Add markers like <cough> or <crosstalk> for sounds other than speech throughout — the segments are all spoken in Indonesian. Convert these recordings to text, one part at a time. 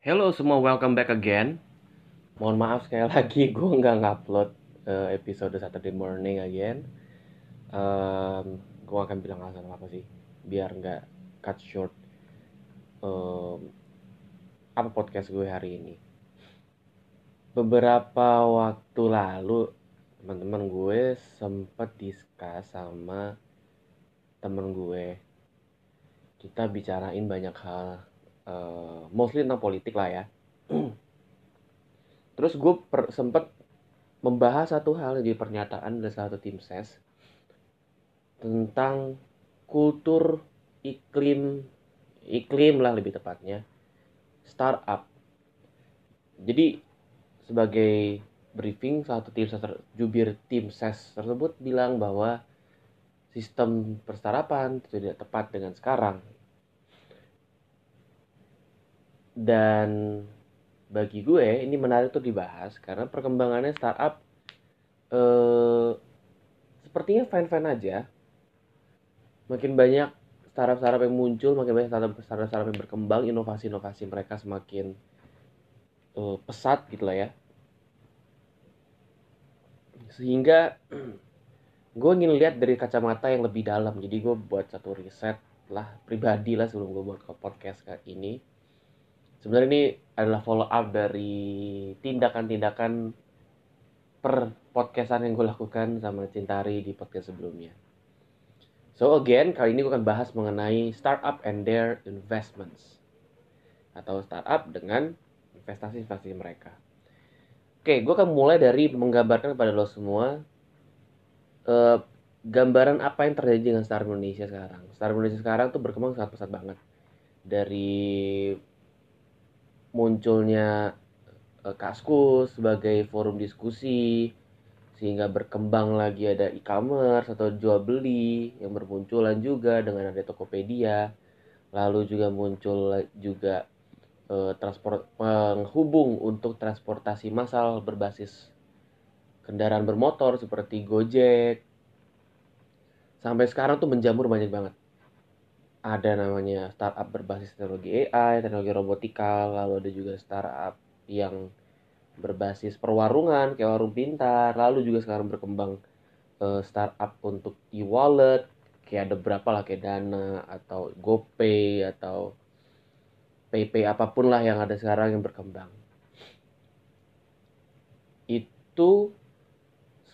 Hello semua, welcome back again. Mohon maaf sekali <laughs> lagi gue nggak ngupload uh, episode Saturday Morning again. Um, gue akan bilang alasan apa sih, biar nggak cut short um, apa podcast gue hari ini. Beberapa waktu lalu teman-teman gue sempat diskus sama temen gue. Kita bicarain banyak hal uh, mostly tentang politik lah ya. <clears throat> Terus gue sempet membahas satu hal di pernyataan dari satu tim ses tentang kultur iklim iklim lah lebih tepatnya startup. Jadi sebagai briefing satu tim jubir tim ses tersebut bilang bahwa sistem perstartupan tidak tepat dengan sekarang dan bagi gue ini menarik tuh dibahas karena perkembangannya startup eh, sepertinya fine-fine aja. Makin banyak startup-startup yang muncul makin banyak startup-startup yang berkembang inovasi-inovasi mereka semakin eh, pesat gitu lah ya. Sehingga <clears throat> gue ingin lihat dari kacamata yang lebih dalam. Jadi gue buat satu riset lah pribadi lah sebelum gue buat podcast kayak ini sebenarnya ini adalah follow up dari tindakan-tindakan per podcastan yang gue lakukan sama Cintari di podcast sebelumnya. So again, kali ini gue akan bahas mengenai startup and their investments. Atau startup dengan investasi-investasi mereka. Oke, gue akan mulai dari menggambarkan kepada lo semua uh, gambaran apa yang terjadi dengan startup Indonesia sekarang. Startup Indonesia sekarang tuh berkembang sangat pesat banget. Dari munculnya uh, Kaskus sebagai forum diskusi sehingga berkembang lagi ada e-commerce atau jual beli yang bermunculan juga dengan ada Tokopedia. Lalu juga muncul juga uh, transport penghubung untuk transportasi massal berbasis kendaraan bermotor seperti Gojek. Sampai sekarang tuh menjamur banyak banget ada namanya startup berbasis teknologi AI, teknologi robotika, lalu ada juga startup yang berbasis perwarungan kayak warung pintar, lalu juga sekarang berkembang uh, startup untuk e-wallet, kayak ada berapa lah kayak Dana atau GoPay atau PayPay apa pun lah yang ada sekarang yang berkembang. Itu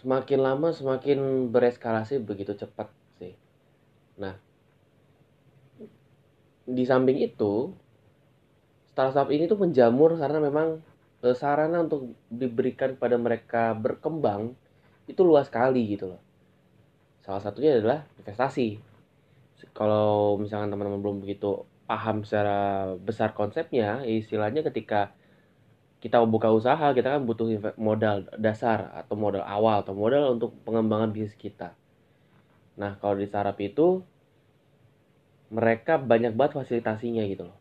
semakin lama semakin bereskalasi begitu cepat sih. Nah, di samping itu startup ini tuh menjamur karena memang e, sarana untuk diberikan pada mereka berkembang itu luas sekali gitu loh. Salah satunya adalah investasi. Kalau misalkan teman-teman belum begitu paham secara besar konsepnya istilahnya ketika kita mau buka usaha kita kan butuh modal dasar atau modal awal atau modal untuk pengembangan bisnis kita. Nah kalau di startup itu mereka banyak banget fasilitasinya gitu loh.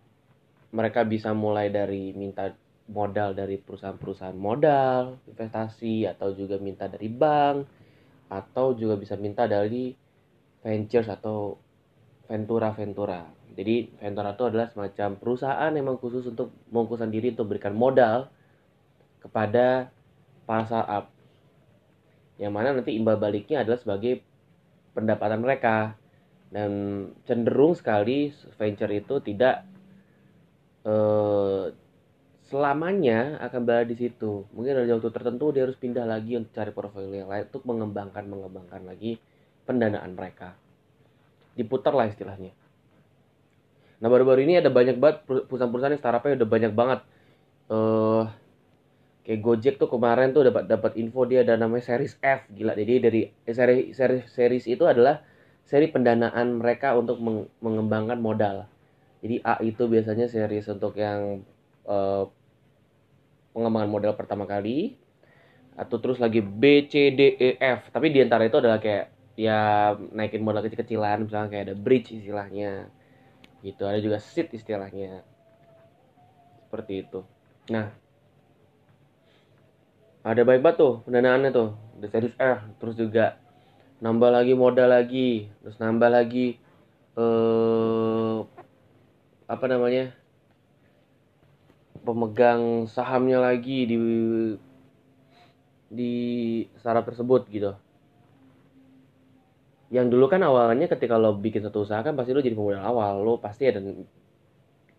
Mereka bisa mulai dari minta modal dari perusahaan-perusahaan modal investasi atau juga minta dari bank atau juga bisa minta dari ventures atau ventura ventura jadi ventura itu adalah semacam perusahaan yang khusus untuk mengukuhkan diri untuk berikan modal kepada para startup. Yang mana nanti imbal baliknya adalah sebagai pendapatan mereka dan cenderung sekali venture itu tidak uh, selamanya akan berada di situ. Mungkin ada waktu tertentu dia harus pindah lagi untuk cari profil yang lain untuk mengembangkan mengembangkan lagi pendanaan mereka. Diputar lah istilahnya. Nah baru-baru ini ada banyak banget perusahaan-perusahaan yang startupnya udah banyak banget. Uh, kayak Gojek tuh kemarin tuh dapat dapat info dia ada namanya series F. Gila jadi dari eh, seri series series itu adalah seri pendanaan mereka untuk mengembangkan modal. Jadi A itu biasanya seri untuk yang uh, pengembangan modal pertama kali atau terus lagi B, C, D, E, F. Tapi di antara itu adalah kayak ya naikin modal kecil-kecilan misalnya kayak ada bridge istilahnya. Gitu, ada juga seed istilahnya. Seperti itu. Nah, ada baik banget tuh pendanaannya tuh. The series F, terus juga nambah lagi modal lagi. Terus nambah lagi eh apa namanya pemegang sahamnya lagi di di startup tersebut gitu. Yang dulu kan awalnya ketika lo bikin satu usaha kan pasti lo jadi pemodal awal. Lo pasti ada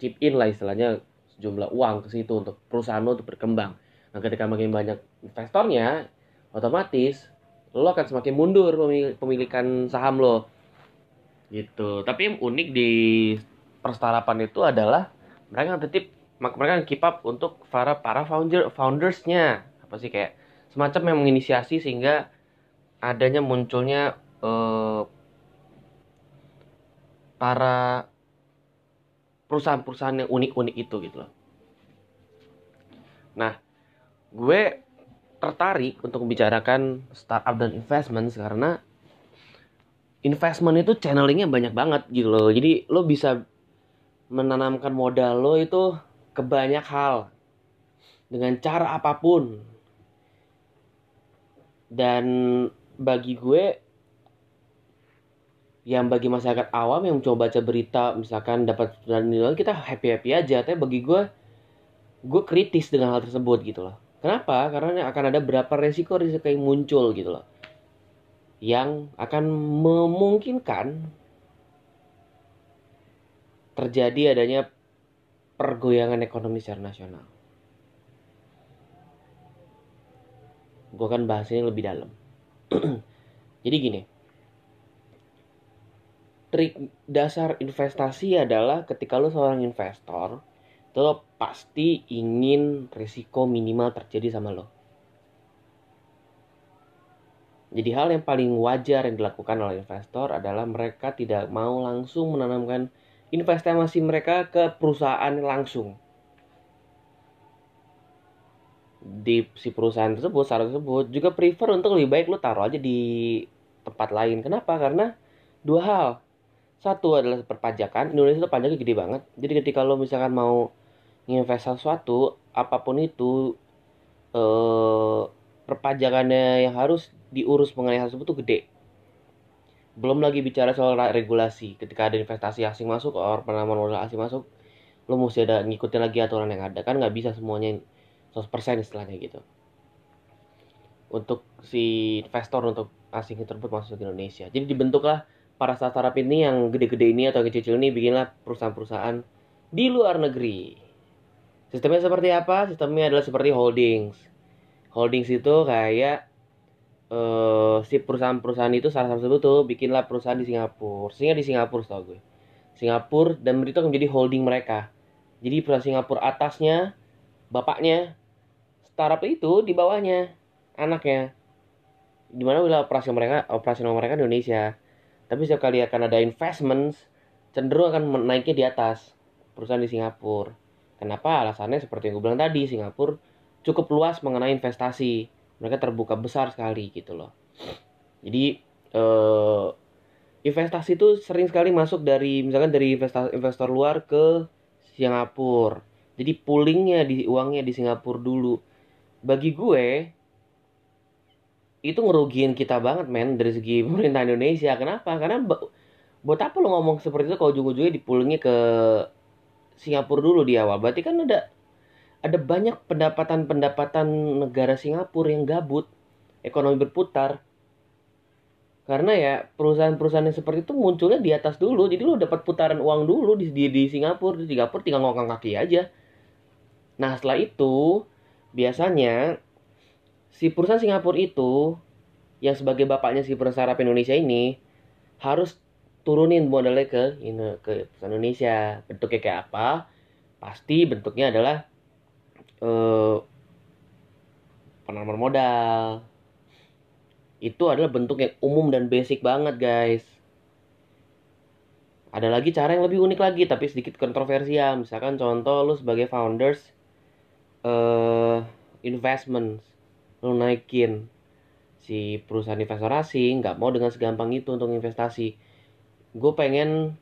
chip in lah istilahnya sejumlah uang ke situ untuk perusahaan lo untuk berkembang. Nah ketika makin banyak investornya otomatis lo akan semakin mundur pemilikan saham lo. Gitu. Tapi yang unik di perstarapan itu adalah mereka tetap mereka keep up untuk para para founder foundersnya. Apa sih kayak semacam yang menginisiasi sehingga adanya munculnya uh, para perusahaan-perusahaan yang unik-unik itu gitu loh. Nah, gue tertarik untuk membicarakan startup dan investment karena investment itu channelingnya banyak banget gitu loh. Jadi lo bisa menanamkan modal lo itu ke banyak hal dengan cara apa pun. Dan bagi gue yang bagi masyarakat awam yang coba baca berita misalkan dapat dan nilai kita happy happy aja tapi bagi gue gue kritis dengan hal tersebut gitu loh kenapa? Karena akan ada berapa resiko resiko yang muncul gitu loh. Yang akan memungkinkan terjadi adanya pergoyangan ekonomi secara nasional. Gue akan bahas ini lebih dalam. <clears throat> Jadi gini. Trik dasar investasi adalah ketika lo seorang investor, lo pasti ingin risiko minimal terjadi sama lo. Jadi hal yang paling wajar yang dilakukan oleh investor adalah mereka tidak mau langsung menanamkan investasi mereka ke perusahaan langsung. Di si perusahaan tersebut, saat tersebut juga prefer untuk lebih baik lo taruh aja di tempat lain. Kenapa? Karena dua hal satu adalah perpajakan. Indonesia itu pajaknya gede banget. Jadi ketika lo misalkan mau nginvest sesuatu, apa pun itu eh, perpajakannya yang harus diurus mengenai hal tersebut tuh gede. Belum lagi bicara soal regulasi. Ketika ada investasi asing masuk, atau penanaman modal asing masuk, lo mesti ada ngikutin lagi aturan yang ada. Kan nggak bisa semuanya 100% istilahnya gitu. Untuk si investor untuk asing tersebut masuk ke Indonesia. Jadi dibentuklah para startup ini yang gede-gede ini atau kecil-kecil ini bikinlah perusahaan-perusahaan di luar negeri. Sistemnya seperti apa? Sistemnya adalah seperti holdings. Holdings itu kayak uh, si perusahaan-perusahaan itu salah satu tuh bikinlah perusahaan di Singapura. Sehingga di Singapura tau gue. Singapura dan itu menjadi holding mereka. Jadi perusahaan Singapura atasnya, bapaknya, startup itu di bawahnya, anaknya. Di mana wilayah operasi mereka, operasional mereka di Indonesia tapi setiap kali akan ada investment, cenderung akan naiknya di atas perusahaan di Singapura. Kenapa? Alasannya seperti yang gue bilang tadi, Singapura cukup luas mengenai investasi. Mereka terbuka besar sekali gitu loh. Jadi eh, investasi itu sering sekali masuk dari misalkan dari investor investor luar ke Singapura. Jadi poolingnya di uangnya di Singapura dulu. Bagi gue itu ngerugiin kita banget men dari segi <laughs> pemerintah Indonesia kenapa karena buat apa lo ngomong seperti itu kalau ujung-ujungnya dipulangnya ke Singapura dulu di awal. Berarti kan ada ada banyak pendapatan-pendapatan negara Singapura yang gabut ekonomi berputar. Karena ya perusahaan-perusahaan yang seperti itu munculnya di atas dulu. Jadi lo dapat putaran uang dulu di di, di Singapura. Di Singapura tinggal ngokang kaki aja. Nah setelah itu biasanya si perusahaan Singapura itu yang sebagai bapaknya si perusahaan startup Indonesia ini harus turunin modalnya ke ke Indonesia. Bentuknya kayak apa? Pasti bentuknya adalah eh, penanaman modal. Itu adalah bentuk yang umum dan basic banget guys. Ada lagi cara yang lebih unik lagi tapi sedikit kontroversial. Misalkan contoh lu sebagai founders uh, investments lo naikin si perusahaan investor asing nggak mau dengan segampang itu untuk investasi gue pengen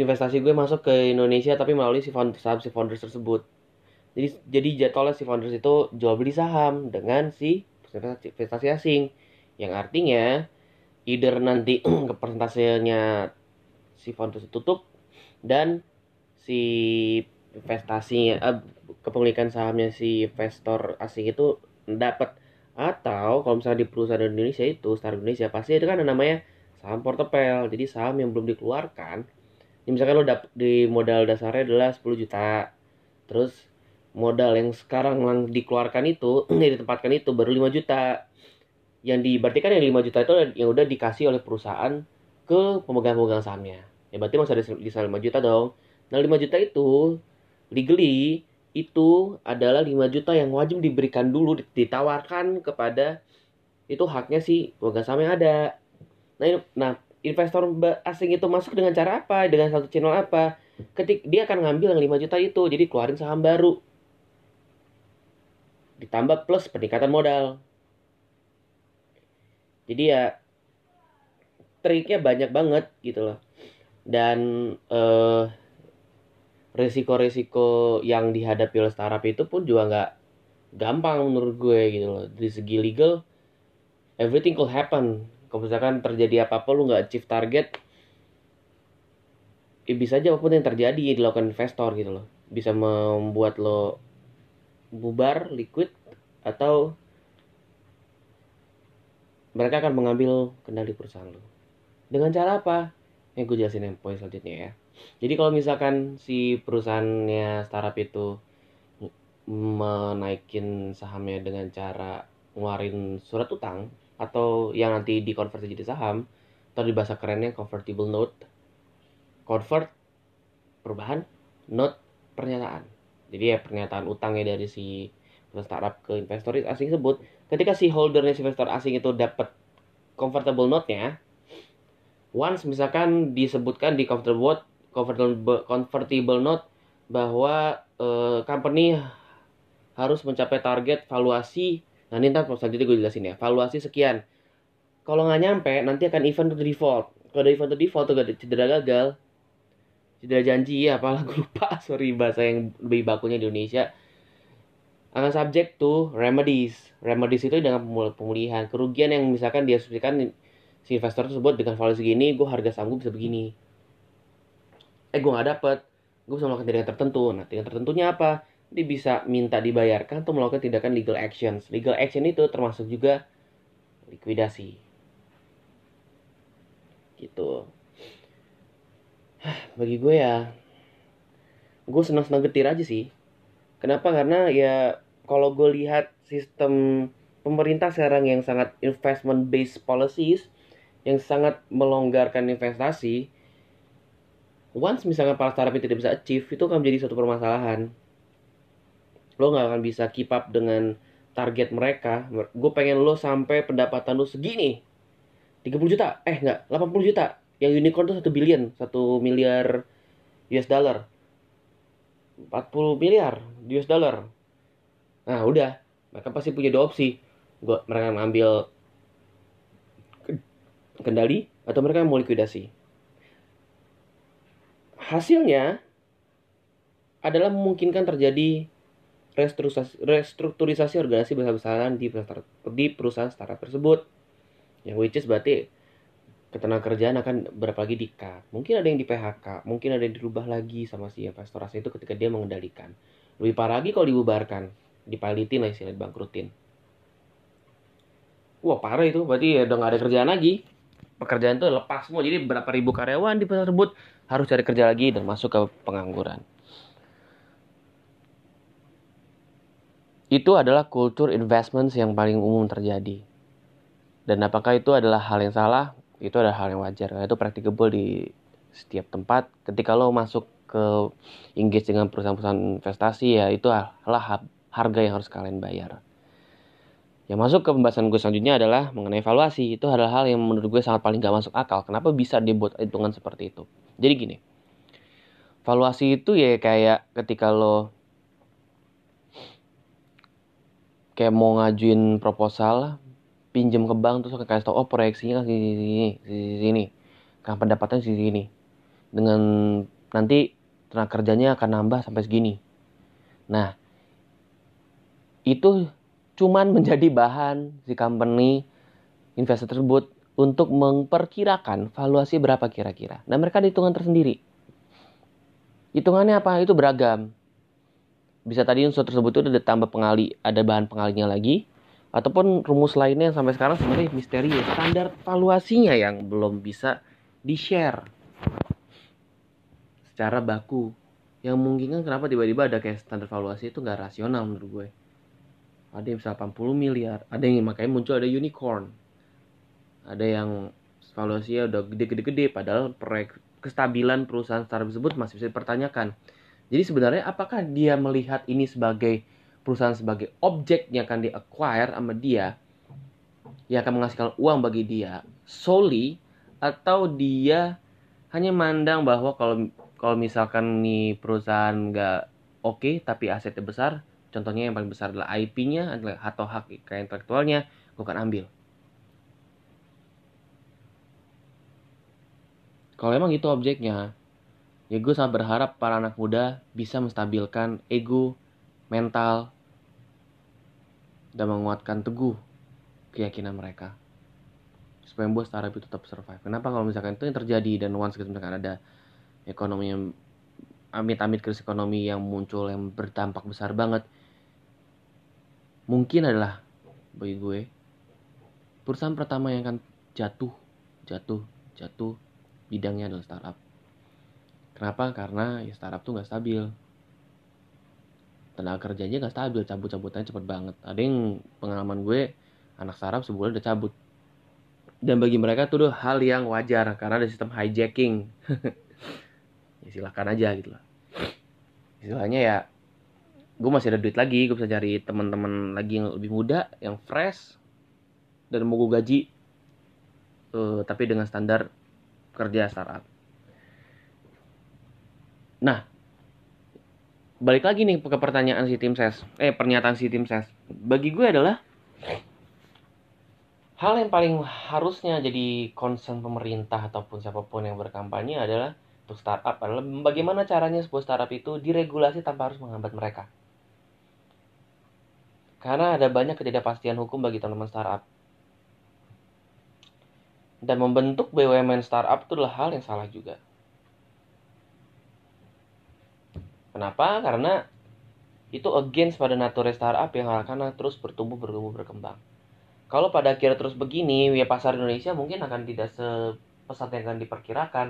investasi gue masuk ke Indonesia tapi melalui si founders saham si founders tersebut. Jadi jadi jadwalnya si founders itu jual beli saham dengan si investasi asing. Yang artinya either nanti <clears throat> ke persentasenya si founders tutup dan si investasinya eh, kepemilikan sahamnya si investor asing itu dapat. Atau kalau misalnya di perusahaan Indonesia itu Star Indonesia pasti itu kan ada namanya saham portepel. Jadi saham yang belum dikeluarkan ini misalkan lo dapet di modal dasarnya adalah 10 juta. Terus modal yang sekarang yang dikeluarkan itu <clears throat> yang ditempatkan itu baru 5 juta. Yang di yang 5 juta itu yang udah dikasih oleh perusahaan ke pemegang-pemegang sahamnya. Ya berarti masih ada sisa 5 juta dong. Nah 5 juta itu legally itu adalah 5 juta yang wajib diberikan dulu ditawarkan kepada itu haknya si pemegang saham yang ada nah nah investor asing itu masuk dengan cara apa? Dengan satu channel apa? Ketik dia akan ngambil yang 5 juta itu jadi keluarin saham baru. Ditambah plus peningkatan modal. Jadi ya triknya banyak banget gitu loh. Dan eh, resiko-resiko yang dihadapi oleh startup itu pun juga nggak gampang menurut gue gitu loh. Dari segi legal everything could happen kalau misalkan terjadi apa-apa lu nggak achieve target ya bisa aja apa pun yang terjadi dilakukan investor gitu loh. Bisa membuat lo bubar liquid atau mereka akan mengambil kendali perusahaan lo. Dengan cara apa? Yang gue jelasin yang poin selanjutnya ya. Jadi kalau misalkan si perusahaannya startup itu menaikin sahamnya dengan cara ngeluarin surat utang atau yang nanti dikonversi jadi saham atau di bahasa kerennya convertible note. Convert perubahan note pernyataan. Jadi ya pernyataan utangnya dari si startup ke investor asing tersebut ketika si holdernya si investor asing itu dapat convertible note-nya once misalkan disebutkan di convertible convertible, convertible note bahwa uh, company harus mencapai target valuasi nah ini ntar selanjutnya gue jelasin ya. Valuasi sekian. Kalau nggak nyampe nanti akan event to default. Kalau ada event to default tuh gak cedera gagal. Cedera janji ya apalah gue lupa. <laughs> Sorry bahasa yang lebih bakunya di Indonesia. Akan subject to remedies. Remedies itu dengan pemulihan. Kerugian yang misalkan dia si investor tersebut dengan valuasi segini gue harga saham gue bisa begini. Eh gue nggak dapet. Gue bisa melakukan tindakan tertentu. Nah tindakan tertentunya apa dia bisa minta dibayarkan atau melakukan tindakan legal actions. Legal action itu termasuk juga likuidasi. Gitu. Bagi gue ya gue senang-senang getir aja sih. Kenapa? Karena ya kalau gue lihat sistem pemerintah sekarang yang sangat investment based policies yang sangat melonggarkan investasi once misalkan para startup tidak bisa achieve itu akan menjadi suatu permasalahan lo nggak akan bisa keep up dengan target mereka. Gue pengen lo sampai pendapatan lo segini. 30 juta? Eh nggak. 80 juta. Yang unicorn tuh satu billion. Satu miliar US dollar. 40 miliar US dollar. Nah udah. Mereka pasti punya dua opsi. Gue mereka ngambil kendali atau mereka mau likuidasi. Hasilnya adalah memungkinkan terjadi restrukturisasi, restrukturisasi organisasi besar-besaran di, di perusahaan startup tersebut. Yang which is berarti ketenaga kerjaan akan berapa lagi di cut. Mungkin ada yang di PHK, mungkin ada yang dirubah lagi sama si investor asing itu ketika dia mengendalikan. Lebih parah lagi kalau dibubarkan, dipalitin lah istilah bangkrutin. Wah parah itu, berarti ya udah gak ada kerjaan lagi. Pekerjaan itu lepas semua, jadi berapa ribu karyawan di perusahaan tersebut harus cari kerja lagi dan masuk ke pengangguran. Itu adalah kultur investment yang paling umum terjadi. Dan apakah itu adalah hal yang salah? Itu adalah hal yang wajar. Itu practicable di setiap tempat. Ketika lo masuk ke engage dengan perusahaan-perusahaan investasi ya itu adalah harga yang harus kalian bayar. Yang masuk ke pembahasan gue selanjutnya adalah mengenai evaluasi. Itu adalah hal yang menurut gue sangat paling gak masuk akal. Kenapa bisa dibuat hitungan seperti itu? Jadi gini, valuasi itu ya kayak ketika lo kayak mau ngajuin proposal pinjam ke bank terus kasih tau oh proyeksinya kan sini sini sini sini kan pendapatan sini sini dengan nanti tenaga kerjanya akan nambah sampai segini nah itu cuman menjadi bahan si company investor tersebut untuk memperkirakan valuasi berapa kira-kira. Nah mereka ada hitungan tersendiri. Hitungannya apa? Itu beragam. Bisa tadi unsur tersebut itu ada tambah pengali ada bahan pengalinya lagi. Ataupun rumus lainnya yang sampai sekarang sebenarnya misterius. Standar valuasinya yang belum bisa di share secara baku. Yang mungkin kan kenapa tiba-tiba ada kayak standar valuasi itu nggak rasional menurut gue. Ada yang bisa 80 miliar ada yang makanya muncul ada unicorn. Ada yang valuasinya udah gede-gede-gede padahal proyek kestabilan perusahaan startup tersebut masih bisa dipertanyakan jadi sebenarnya apakah dia melihat ini sebagai perusahaan sebagai objek yang akan di-acquire sama dia yang akan menghasilkan uang bagi dia solely atau dia hanya mandang bahwa kalau kalau misalkan nih perusahaan nggak oke okay, tapi asetnya besar contohnya yang paling besar adalah IP-nya atau hak kayak intelektualnya gue akan ambil. Kalau emang itu objeknya ya gue sangat berharap para anak muda bisa menstabilkan ego, mental, dan menguatkan teguh keyakinan mereka. Supaya membuat startup itu tetap survive. Kenapa kalau misalkan itu yang terjadi dan once misalkan ada ekonomi yang amit-amit krisis ekonomi yang muncul yang berdampak besar banget, mungkin adalah bagi gue perusahaan pertama yang akan jatuh, jatuh, jatuh bidangnya adalah startup Kenapa? Karena ya startup tuh nggak stabil. Tenaga kerjanya nggak stabil, cabut-cabutannya cepet banget. Ada yang pengalaman gue, anak startup sebulan udah cabut. Dan bagi mereka tuh udah hal yang wajar karena ada sistem hijacking. <laughs> ya silahkan aja gitu lah. Istilahnya ya, gue masih ada duit lagi, gue bisa cari teman-teman lagi yang lebih muda, yang fresh, dan mau gue gaji. Uh, tapi dengan standar kerja startup Nah, balik lagi nih ke pertanyaan si tim ses, eh pernyataan si tim ses. Bagi gue adalah hal yang paling harusnya jadi concern pemerintah ataupun siapa pun yang berkampanye adalah untuk startup adalah bagaimana caranya sebuah startup itu diregulasi tanpa harus menghambat mereka. Karena ada banyak ketidakpastian hukum bagi teman-teman startup. Dan membentuk BUMN startup itu adalah hal yang salah juga. Kenapa? Karena itu against pada nature startup yang akan terus bertumbuh bertumbuh berkembang. Kalau pada akhirnya terus begini, ya pasar Indonesia mungkin akan tidak sepesat yang akan diperkirakan.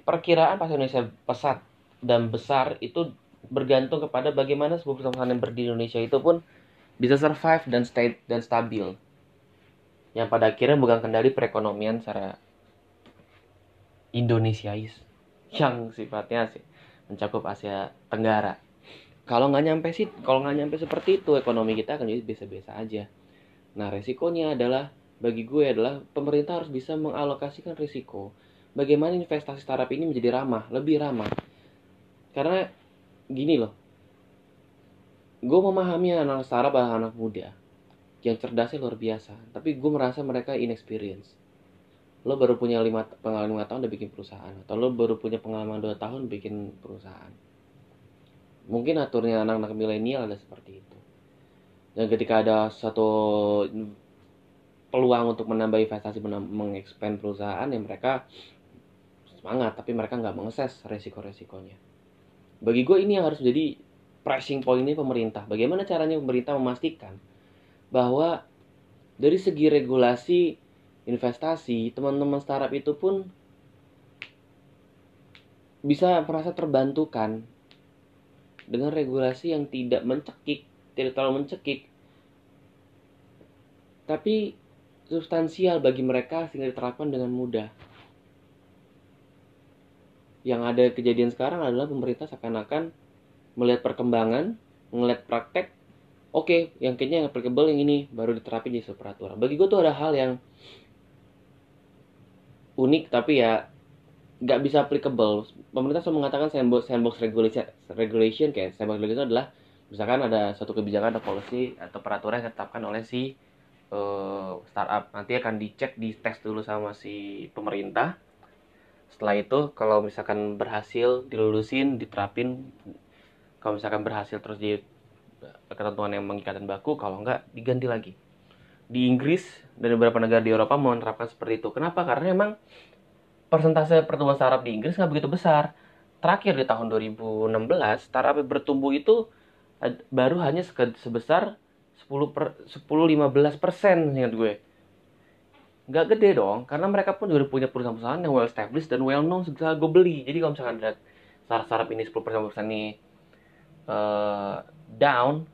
Perkiraan pasar Indonesia pesat dan besar itu bergantung kepada bagaimana sebuah perusahaan yang berdiri di Indonesia itu pun bisa survive dan stay dan stabil. Yang pada akhirnya bukan kendali perekonomian secara Indonesiais yang sifatnya sih mencakup Asia Tenggara. Kalau nggak nyampe sih, kalau nggak nyampe seperti itu, ekonomi kita akan jadi biasa-biasa aja. Nah, resikonya adalah bagi gue adalah pemerintah harus bisa mengalokasikan risiko. Bagaimana investasi startup ini menjadi ramah, lebih ramah. Karena gini loh, gue memahami anak startup adalah anak muda yang cerdasnya luar biasa, tapi gue merasa mereka inexperienced lo baru punya lima pengalaman lima tahun udah bikin perusahaan. Atau lo baru punya pengalaman dua tahun bikin perusahaan. Mungkin aturnya anak-anak milenial ada seperti itu. Dan ketika ada satu peluang untuk menambah investasi mengekspand perusahaan yang mereka semangat tapi mereka nggak mengakses resiko-resikonya. Bagi gue ini yang harus jadi pricing point ini pemerintah. Bagaimana caranya pemerintah memastikan bahwa dari segi regulasi investasi, teman-teman startup itu pun bisa merasa terbantukan dengan regulasi yang tidak mencekik, tidak terlalu mencekik, tapi substansial bagi mereka sehingga diterapkan dengan mudah. Yang ada kejadian sekarang adalah pemerintah seakan-akan melihat perkembangan, melihat praktek, oke, okay, yang kayaknya yang applicable yang ini baru diterapin di peraturan. Bagi gue tuh ada hal yang unik tapi ya nggak bisa applicable. Pemerintah selalu mengatakan sandbox sandbox regulation regulation kayak sandbox regulation adalah misalkan ada satu kebijakan atau policy atau peraturan yang ditetapkan oleh si uh, startup. Nanti akan dicek di tes dulu sama si pemerintah. Setelah itu kalau misalkan berhasil dilulusin diterapin kalau misalkan berhasil terus di ketentuan yang mengikatan baku kalau enggak diganti lagi di Inggris dan beberapa negara di Eropa menerapkan seperti itu. Kenapa? Karena memang persentase pertumbuhan startup di Inggris nggak begitu besar. Terakhir di tahun 2016, startup bertumbuh itu baru hanya sebesar 10 per 10 15 persen ingat gue nggak gede dong karena mereka pun juga punya perusahaan-perusahaan yang well established dan well known segala gue beli jadi kalau misalkan ada startup ini 10 persen persen ini uh, down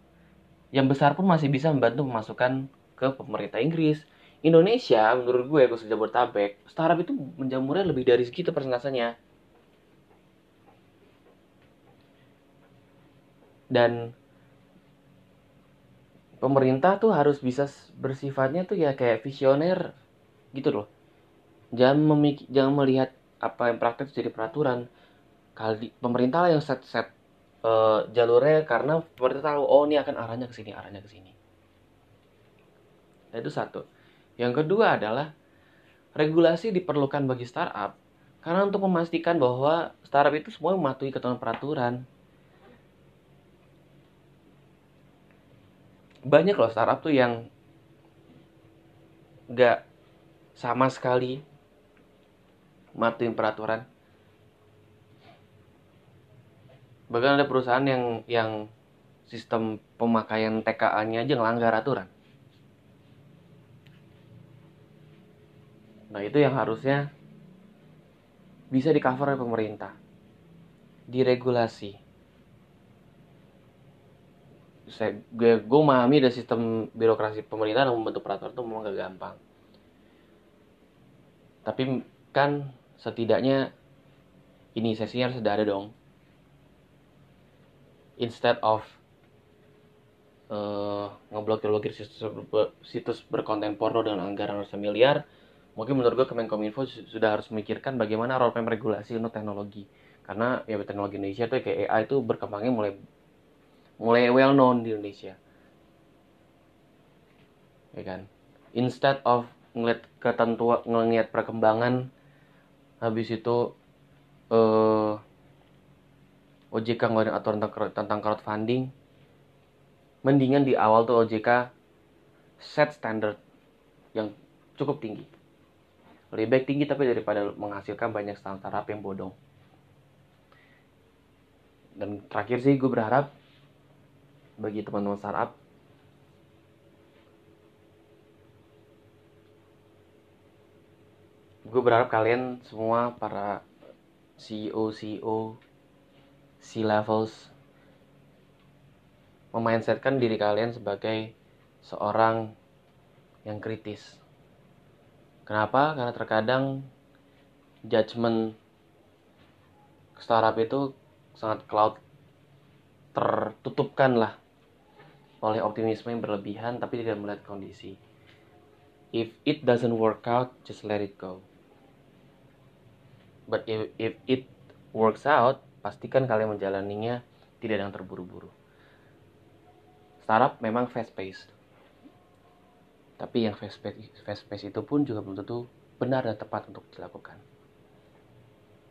yang besar pun masih bisa membantu memasukkan ke pemerintah Inggris. Indonesia menurut gue khusus Jabodetabek startup itu menjamurnya lebih dari segitu persentasenya. Dan pemerintah tuh harus bisa bersifatnya tuh ya kayak visioner gitu loh. Jangan memik jangan melihat apa yang praktek jadi peraturan. Kali pemerintah lah yang set set uh, jalurnya karena pemerintah tahu oh ini akan arahnya ke sini arahnya ke sini itu satu. Yang kedua adalah regulasi diperlukan bagi startup karena untuk memastikan bahwa startup itu semua mematuhi ketentuan peraturan. Banyak loh startup tuh yang nggak sama sekali matuin peraturan. Bahkan ada perusahaan yang yang sistem pemakaian TKA-nya aja ngelanggar aturan nah itu yang harusnya bisa di cover oleh pemerintah. Diregulasi. Saya gue gue memahami ada sistem birokrasi pemerintah yang membentuk peraturan itu memang gak gampang. Tapi kan setidaknya ini sesinya harus ada dong. Instead of uh, ngeblokir-blokir situs, situs berkonten porno dengan anggaran ratusan miliar mungkin menurut gue Kemenkominfo sudah harus memikirkan bagaimana roadmap regulasi untuk teknologi. Karena ya teknologi Indonesia tuh kayak AI itu berkembangnya mulai mulai well known di Indonesia. Ya kan? Instead of ngeliat ketentuan ngeliat perkembangan habis itu uh, eh, OJK ngeluarin aturan tentang, tentang crowdfunding mendingan di awal tuh OJK set standard yang cukup tinggi lebih baik tinggi tapi daripada menghasilkan banyak startup yang bodong dan terakhir sih gue berharap bagi teman-teman startup gue berharap kalian semua para CEO CEO C levels memindsetkan diri kalian sebagai seorang yang kritis. Kenapa? Karena terkadang judgement startup itu sangat cloud tertutupkan lah oleh optimisme yang berlebihan tapi tidak melihat kondisi. If it doesn't work out, just let it go. But if, if it works out, pastikan kalian menjalaninya tidak yang terburu-buru. Startup memang fast paced. Tapi yang fast pace, itu pun juga belum tentu benar dan tepat untuk dilakukan.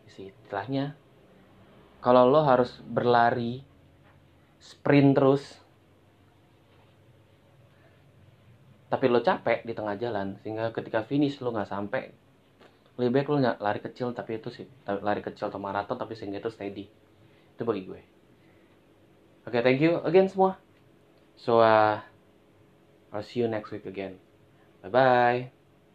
Istilahnya, kalau lo harus berlari sprint terus tapi lo capek di tengah jalan sehingga ketika finish lo nggak sampai lebih baik lo nggak lari kecil tapi itu sih lari kecil atau maraton tapi sehingga itu steady. Itu bagi gue. Oke okay, thank you again semua. So uh, I'll see you next week again. Bye bye